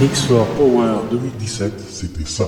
Mix for Power 2017, c'était ça.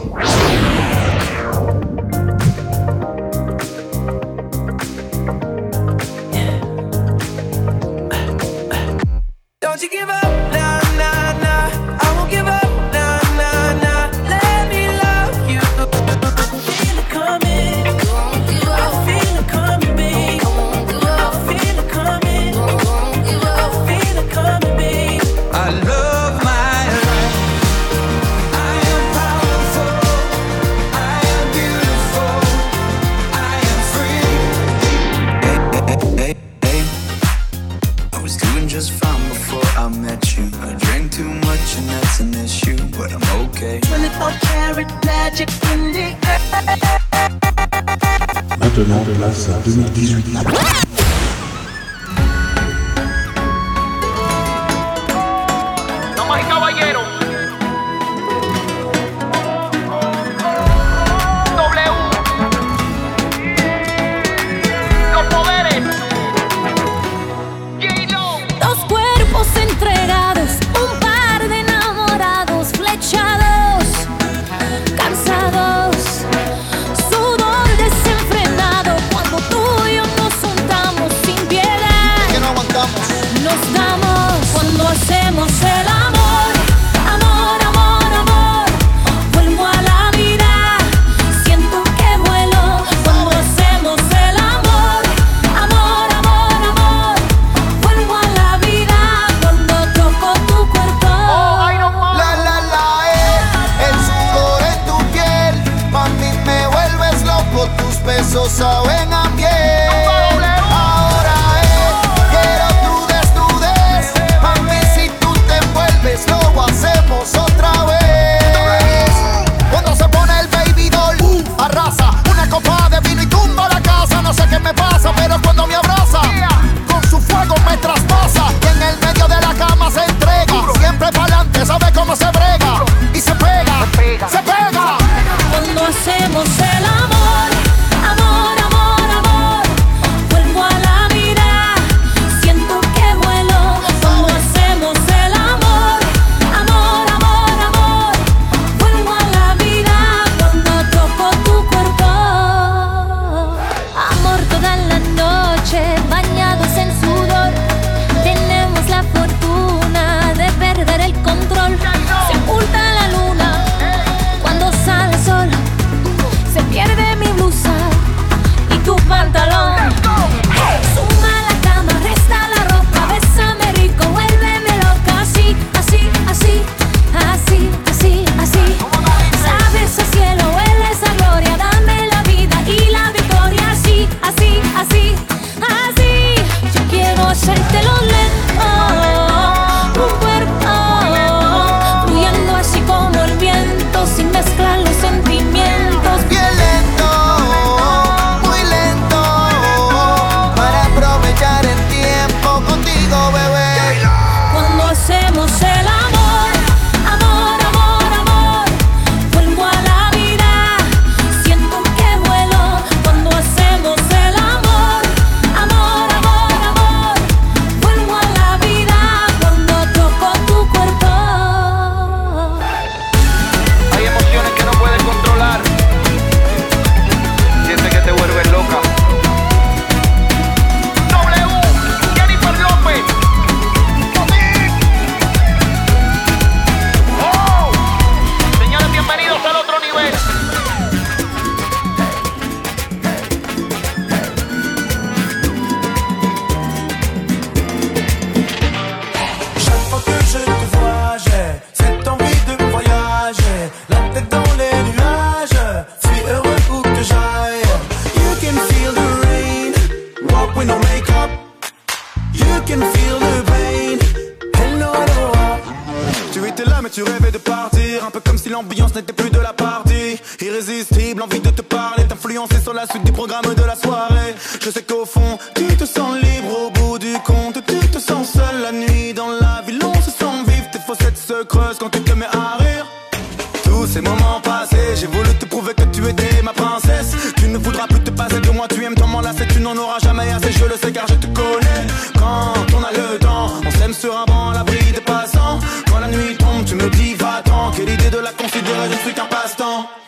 à ces jeux, le sais car je te connais. Quand on a le temps, on s'aime sur un banc à l'abri des passants. Quand la nuit tombe, tu me dis va-t'en. Quelle idée de la considérer, je suis qu'un passe-temps.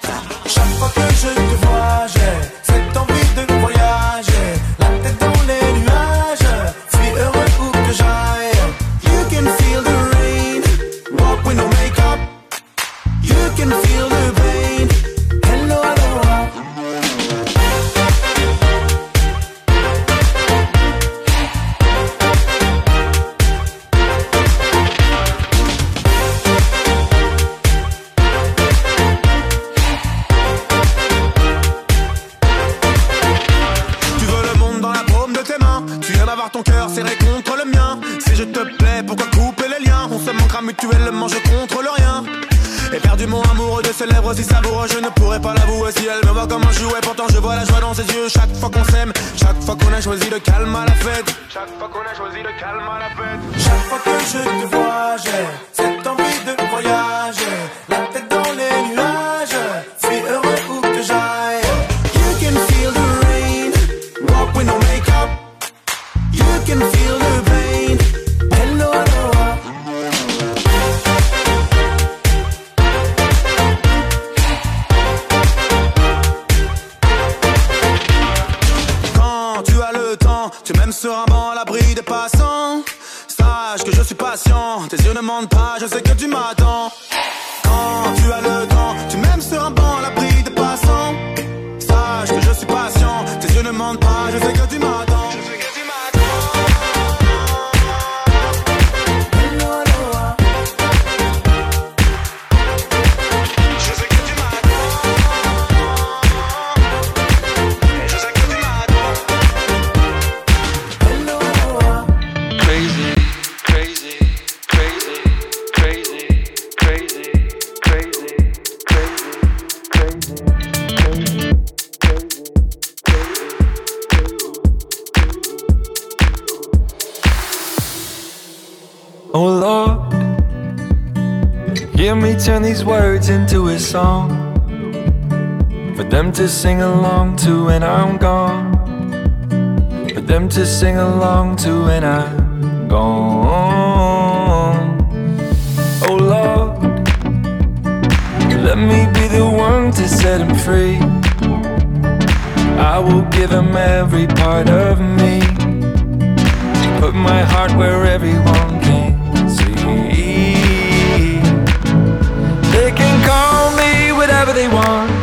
To sing along to when I'm gone for them to sing along to when I'm gone. Oh Lord, let me be the one to set him free. I will give him every part of me. Put my heart where everyone can see. They can call me whatever they want,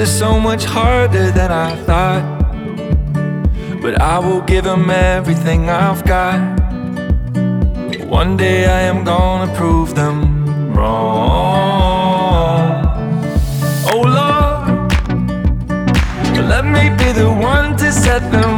is so much harder than I thought. But I will give him everything I've got. One day I am gonna prove them wrong. Oh Lord, let me be the one to set them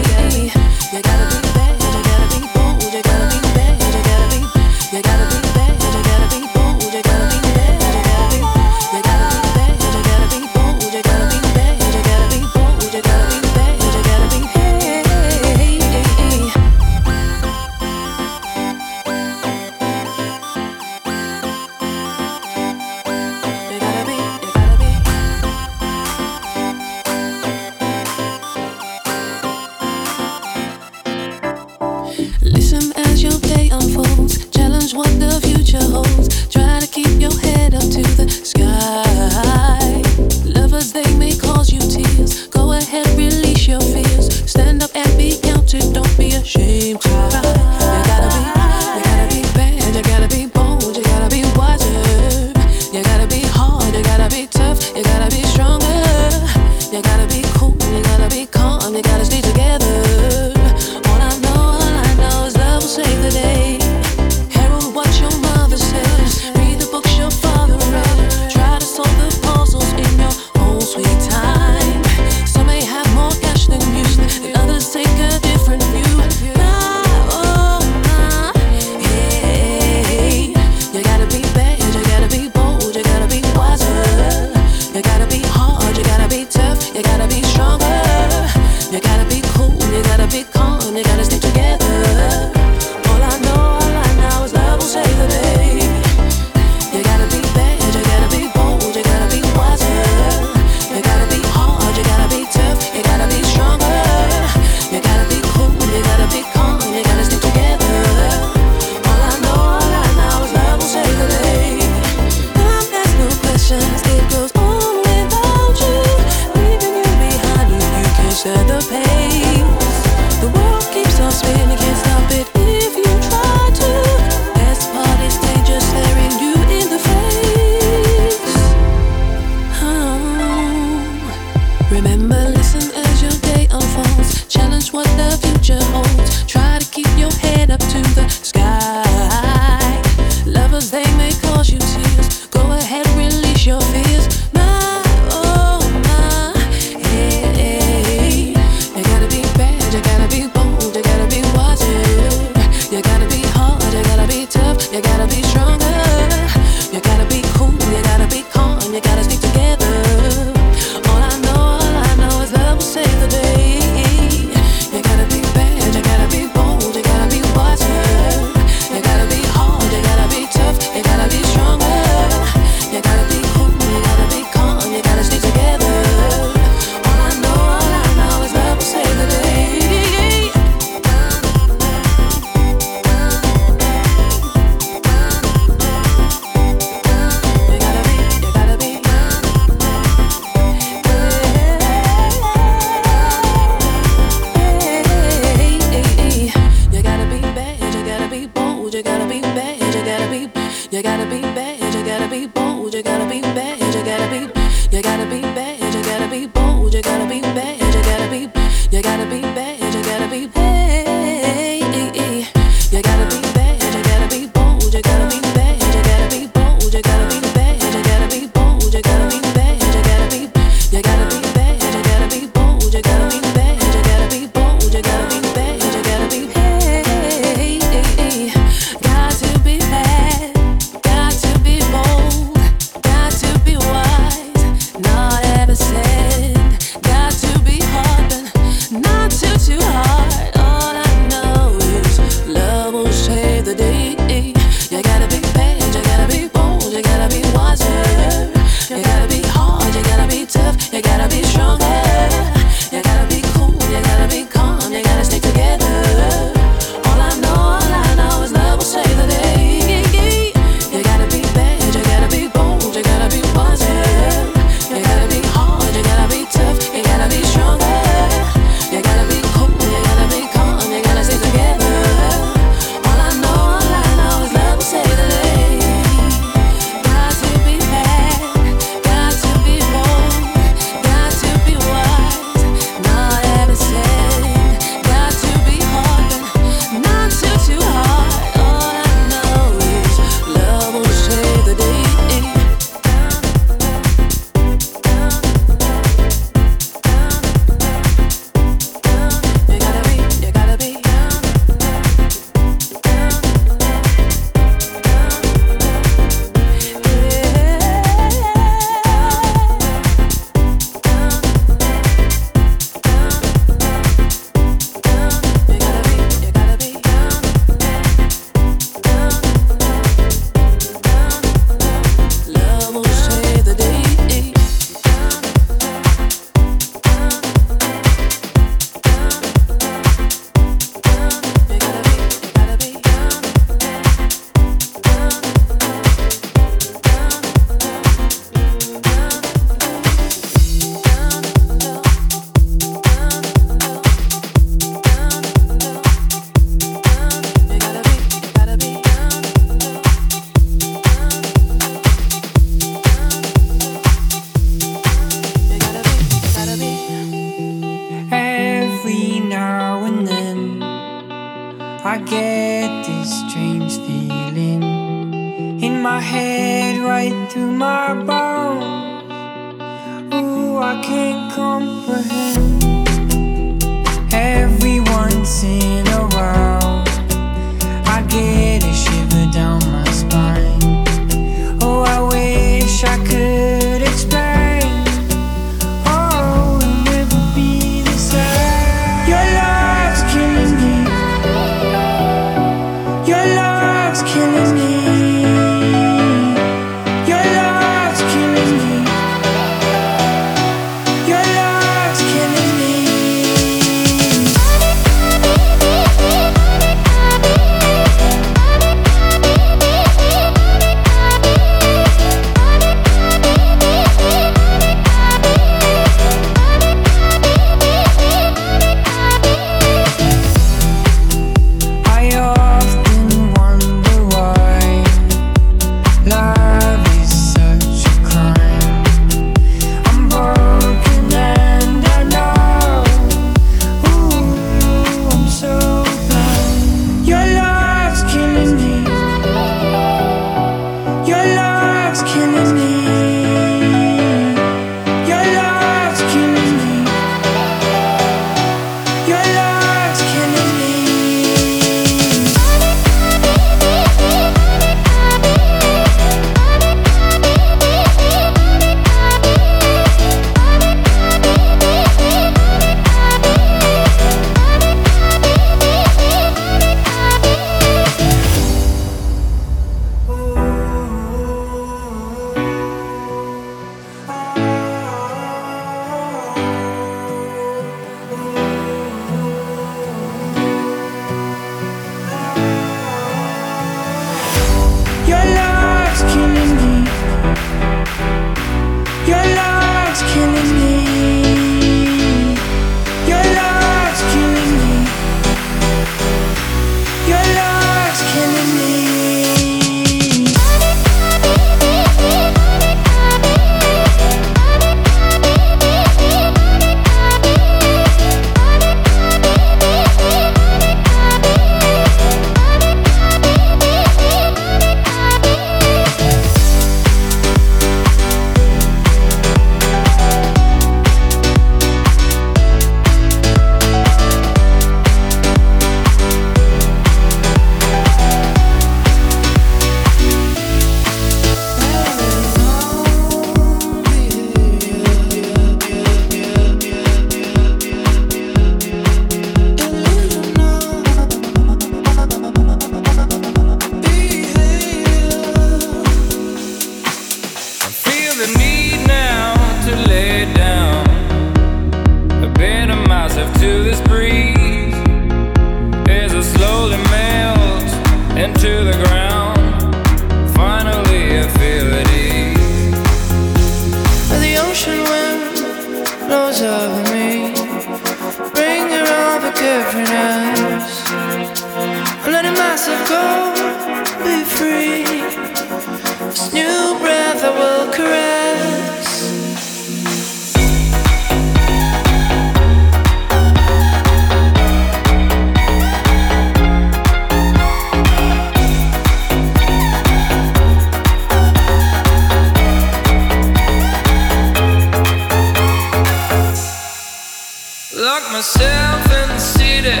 lock myself in the city.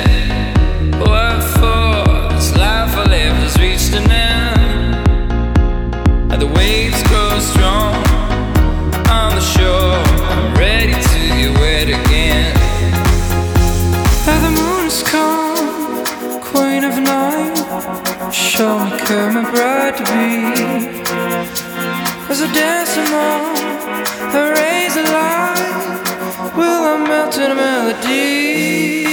What for? This life I live has reached an end. And the waves grow strong on the shore. I'm ready to get wet again. Now the moon is calm, queen of night. Show me care, my bride to be. As I dance among the rays of light. Will I melt in a melody?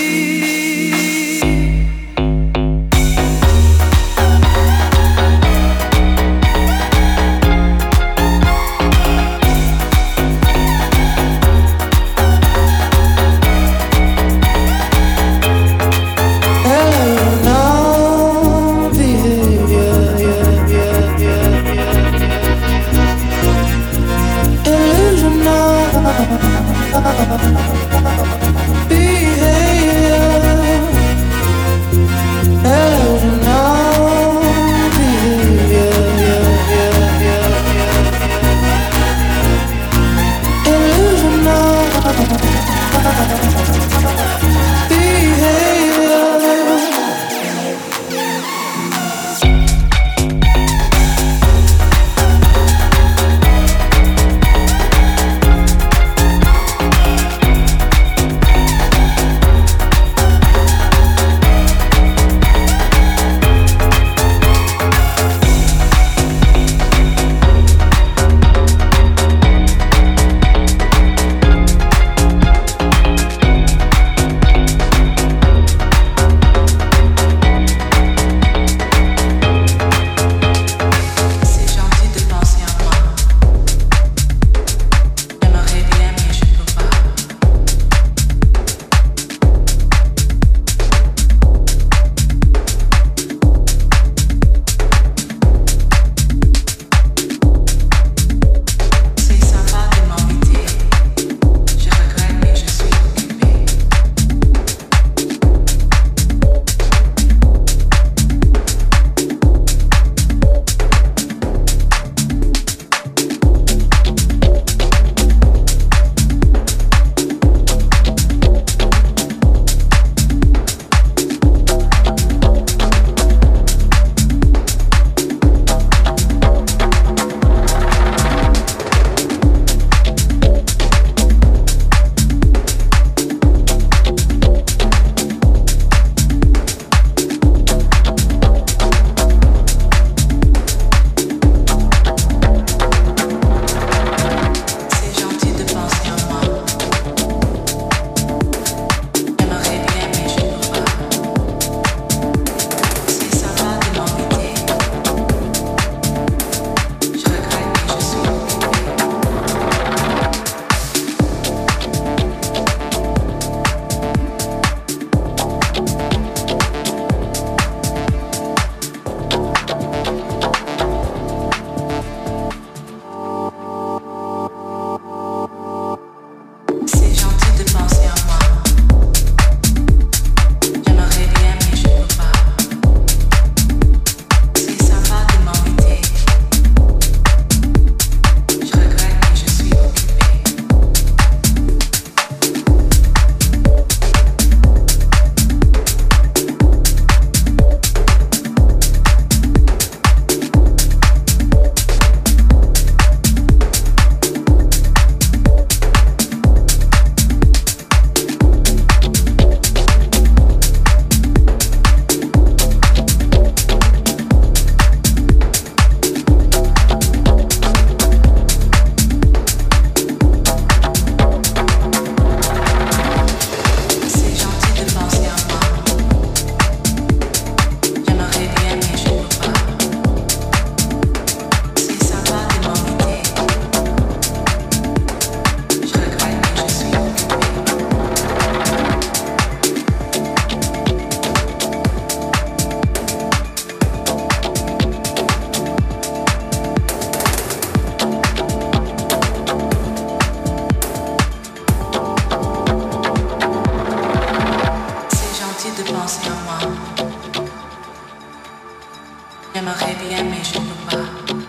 J'aimerais bien, mais je ne peux pas.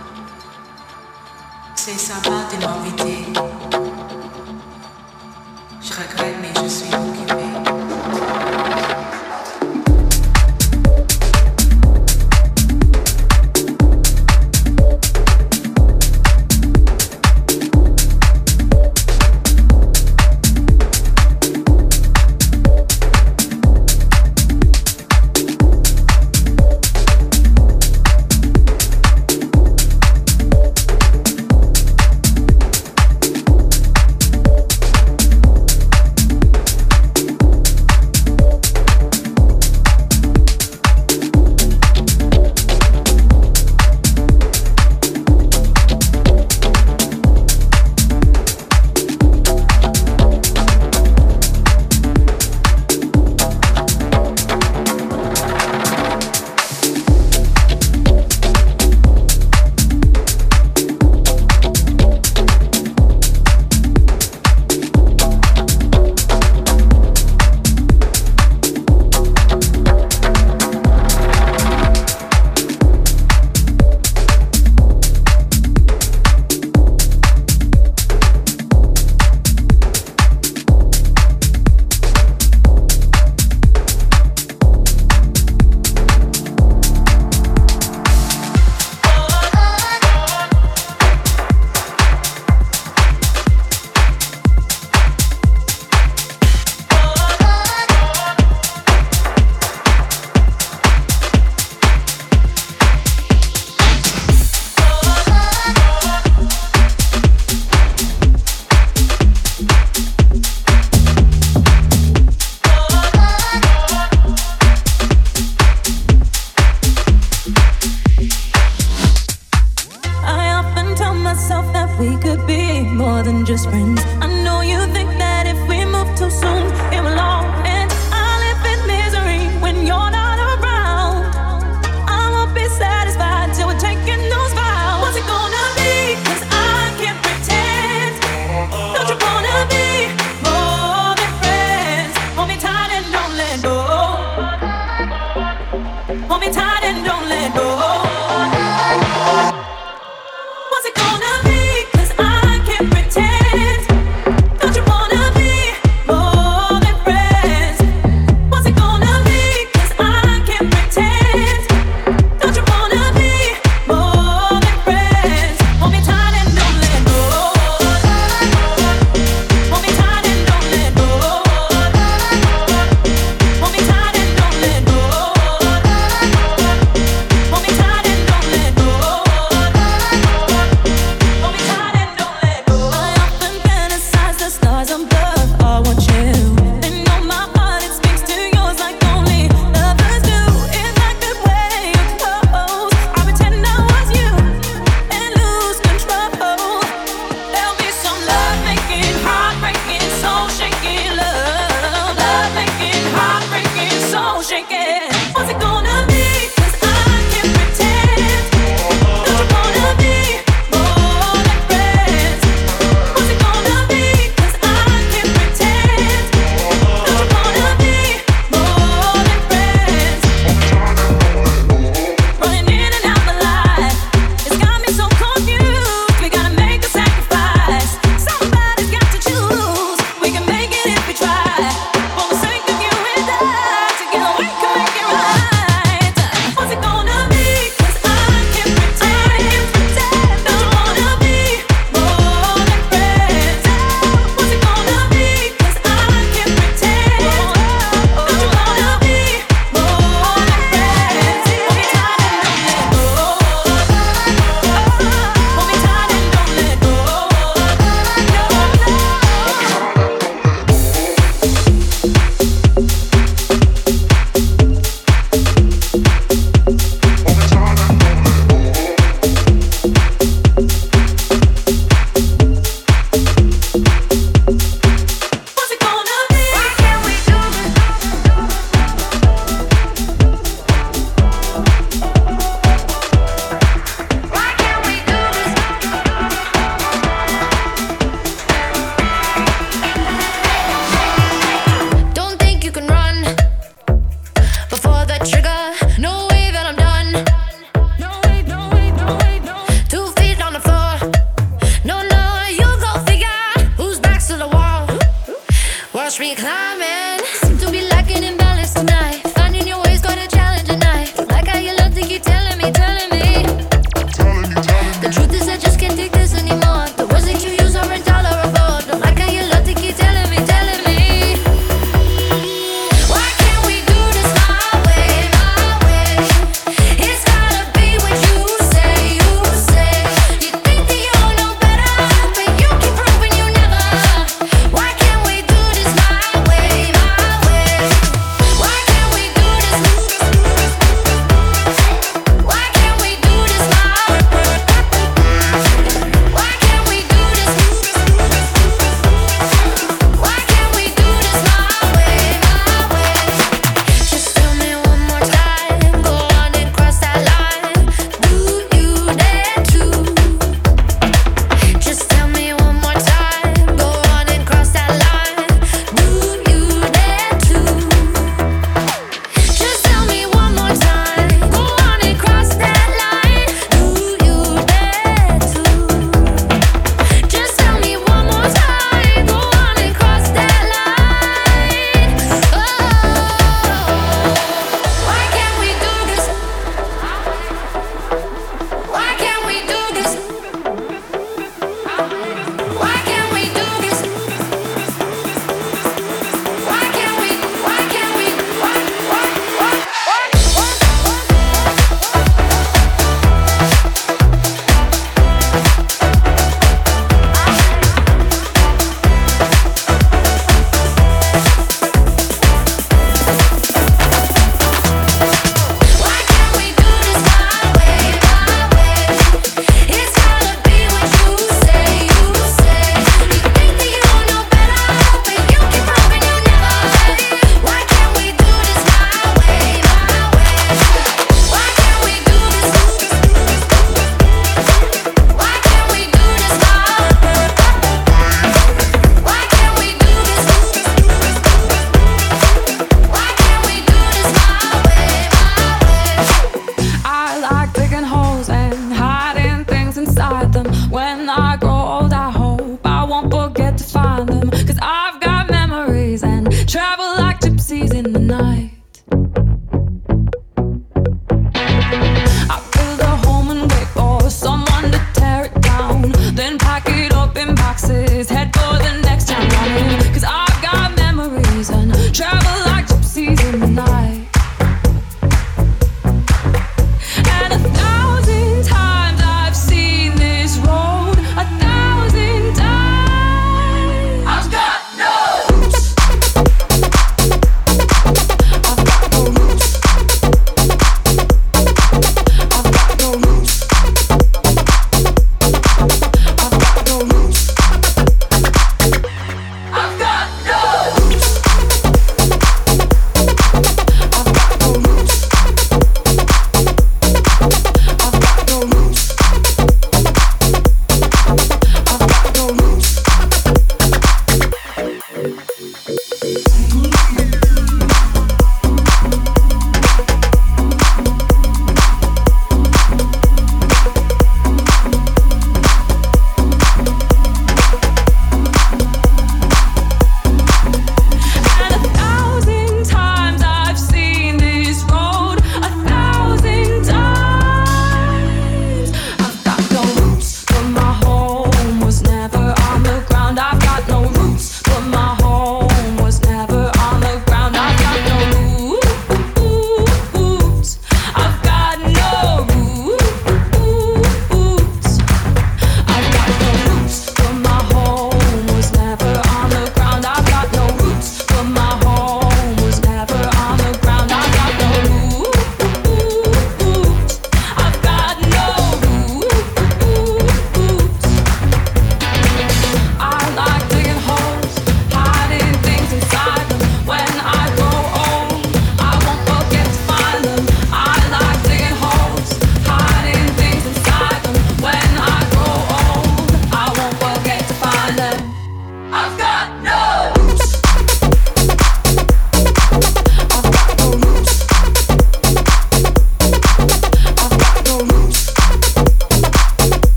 C'est sympa de m'inviter. Je regrette, mais je suis.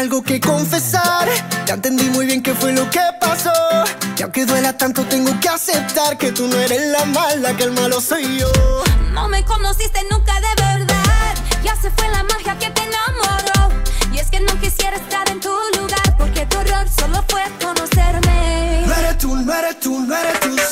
algo que confesar. Ya entendí muy bien qué fue lo que pasó. Y aunque duela tanto, tengo que aceptar que tú no eres la mala, que el malo soy yo. No me conociste nunca de verdad. Ya se fue la magia que te enamoró. Y es que no quisiera estar en tu lugar, porque tu error solo fue conocerme. No eres tú, no eres tú, no eres tú.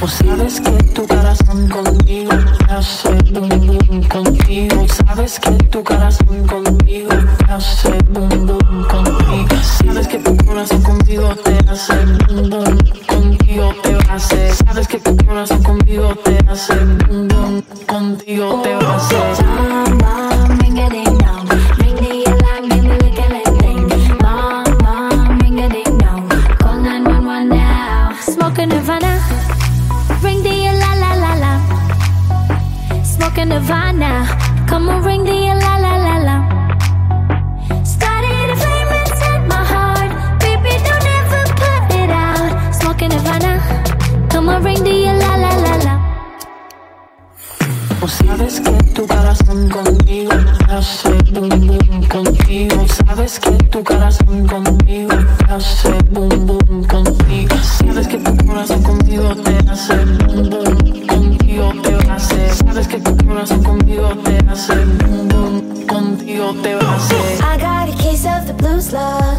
Pues sabes que tu corazón conmigo me hace bum bum contigo. Sabes que tu corazón conmigo me hace bum bum contigo. Sabes que tu corazón conmigo te hace bum bum contigo te va a hacer. Sabes que tu corazón conmigo te hace bum bum contigo te va a hacer. like a nirvana. Come and ring the la la la la. Started a flame inside my heart. Baby, don't ever put it out. Smoke a nirvana. Come and ring the la la la la. Tú sabes que tu corazón conmigo hace boom boom contigo. Sabes que tu corazón conmigo hace boom boom contigo. Sabes que tu corazón conmigo te hace boom boom contigo. hace. Sabes que tu conmigo te hace. Boom, boom, contigo te va a hacer. I got a case of the blues, love.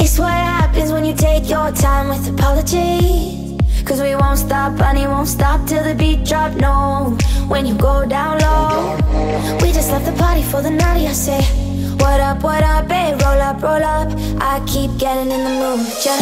It's what happens when you take your time with apology. Cause we won't stop, honey, won't stop till the beat drop. No, when you go down low, we just left the party for the night. I say, What up, what up, babe? Roll up, roll up. I keep getting in the mood. Just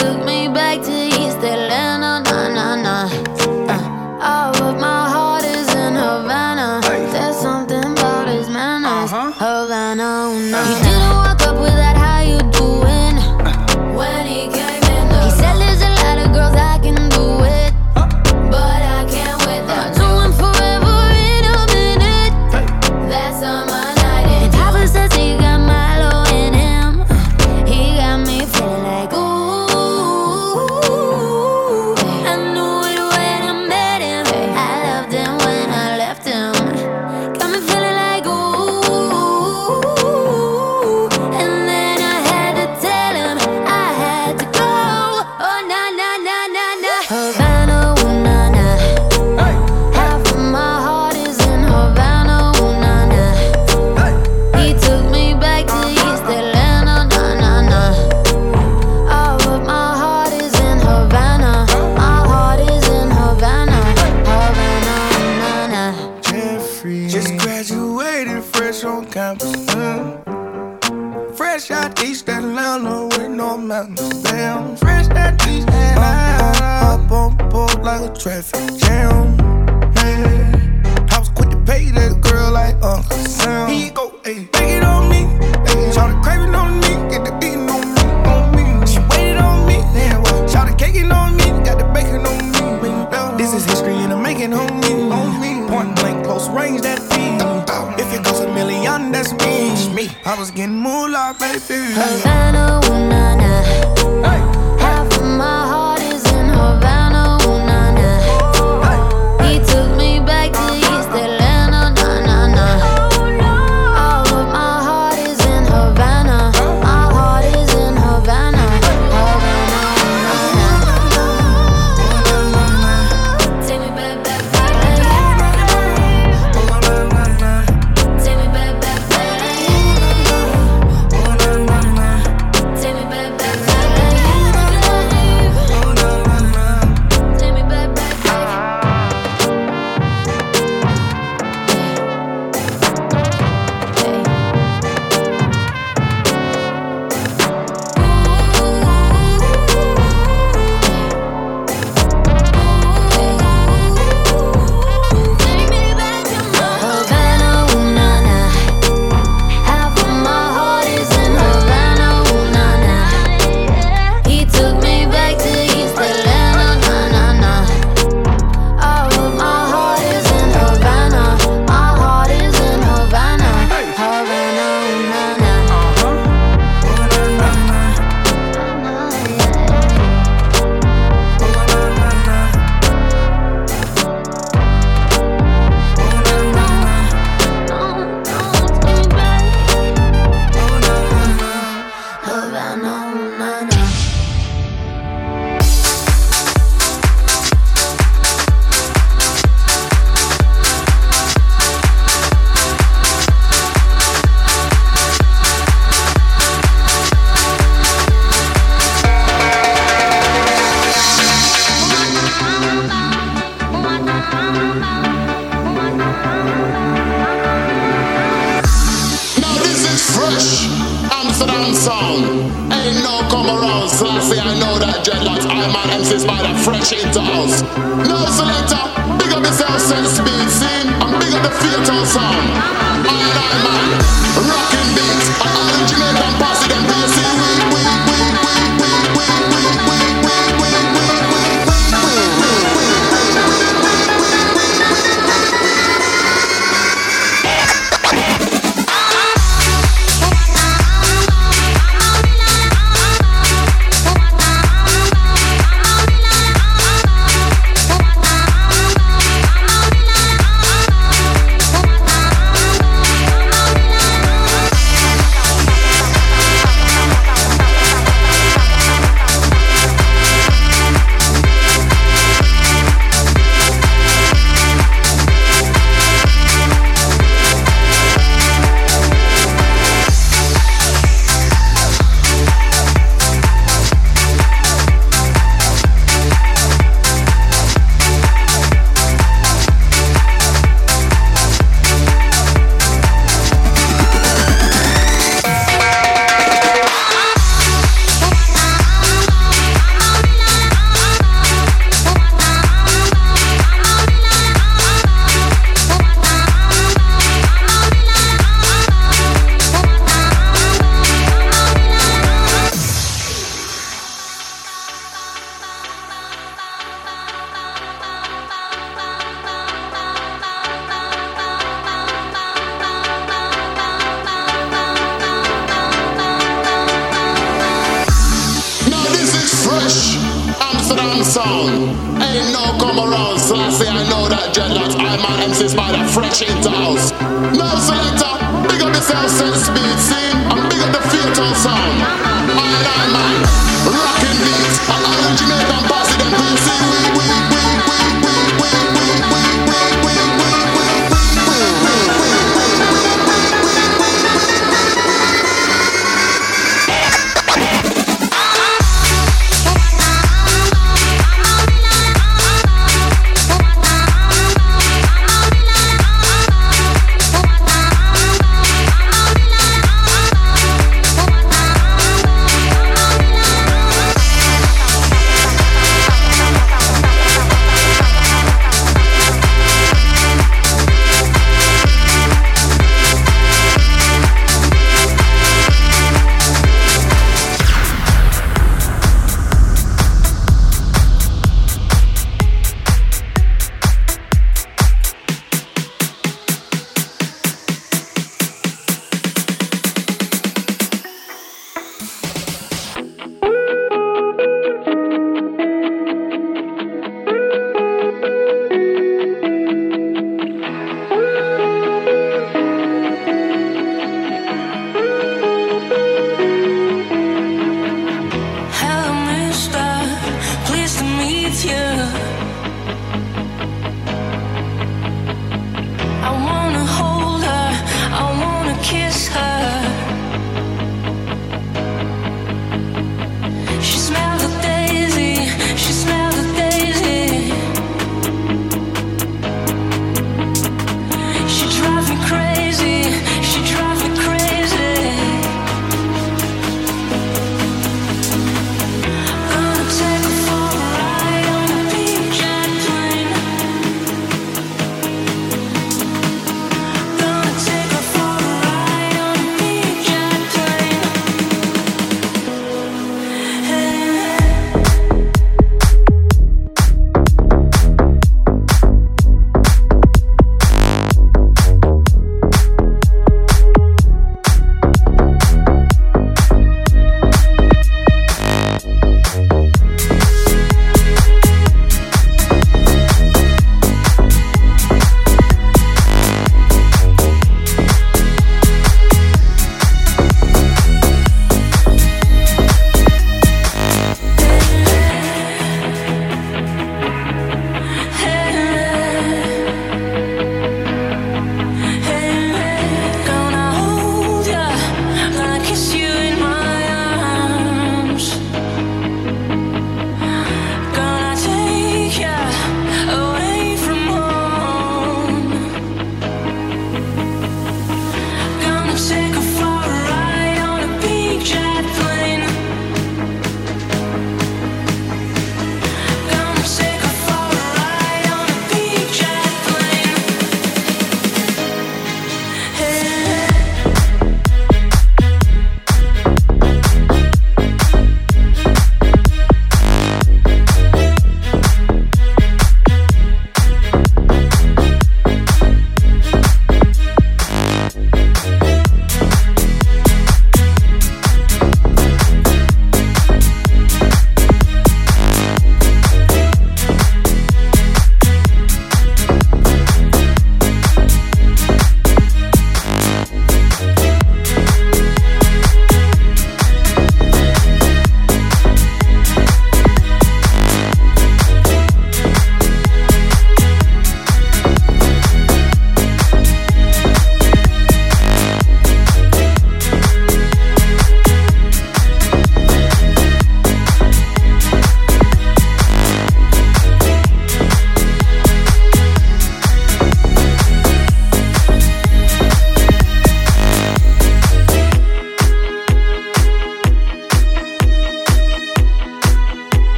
took me back to East Atlanta,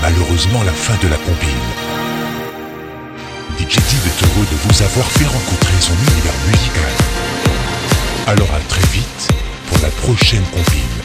malheureusement la fin de la combine. DJ est heureux de vous avoir fait rencontrer son univers musical. Alors à très vite pour la prochaine combine.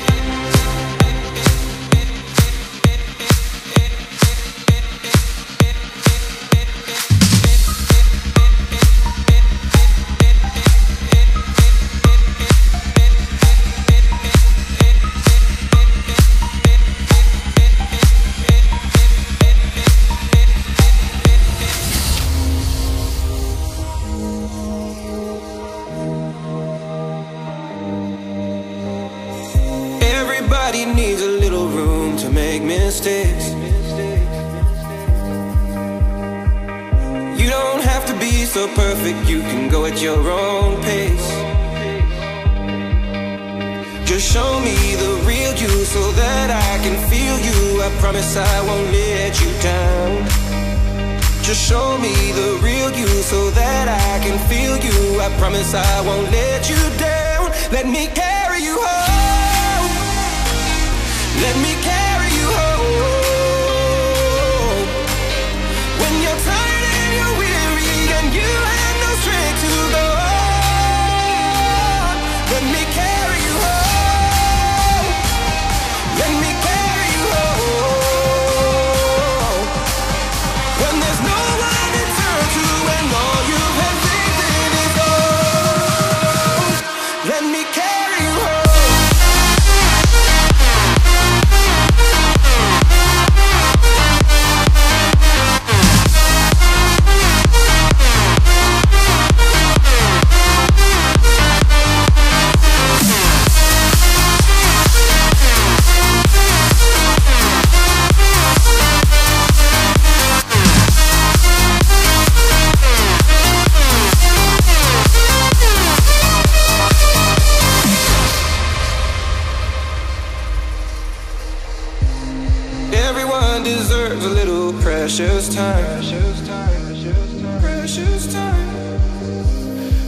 Little precious time. Precious time.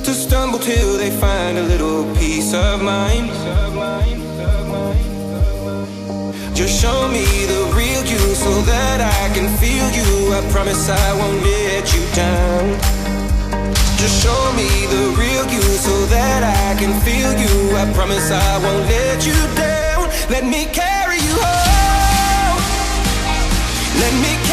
To stumble till they find a little peace of mind. Just show me the real you so that I can feel you. I promise I won't let you down. Just show me the real you so that I can feel you. I promise I won't let you down. Let me carry you home. Let me.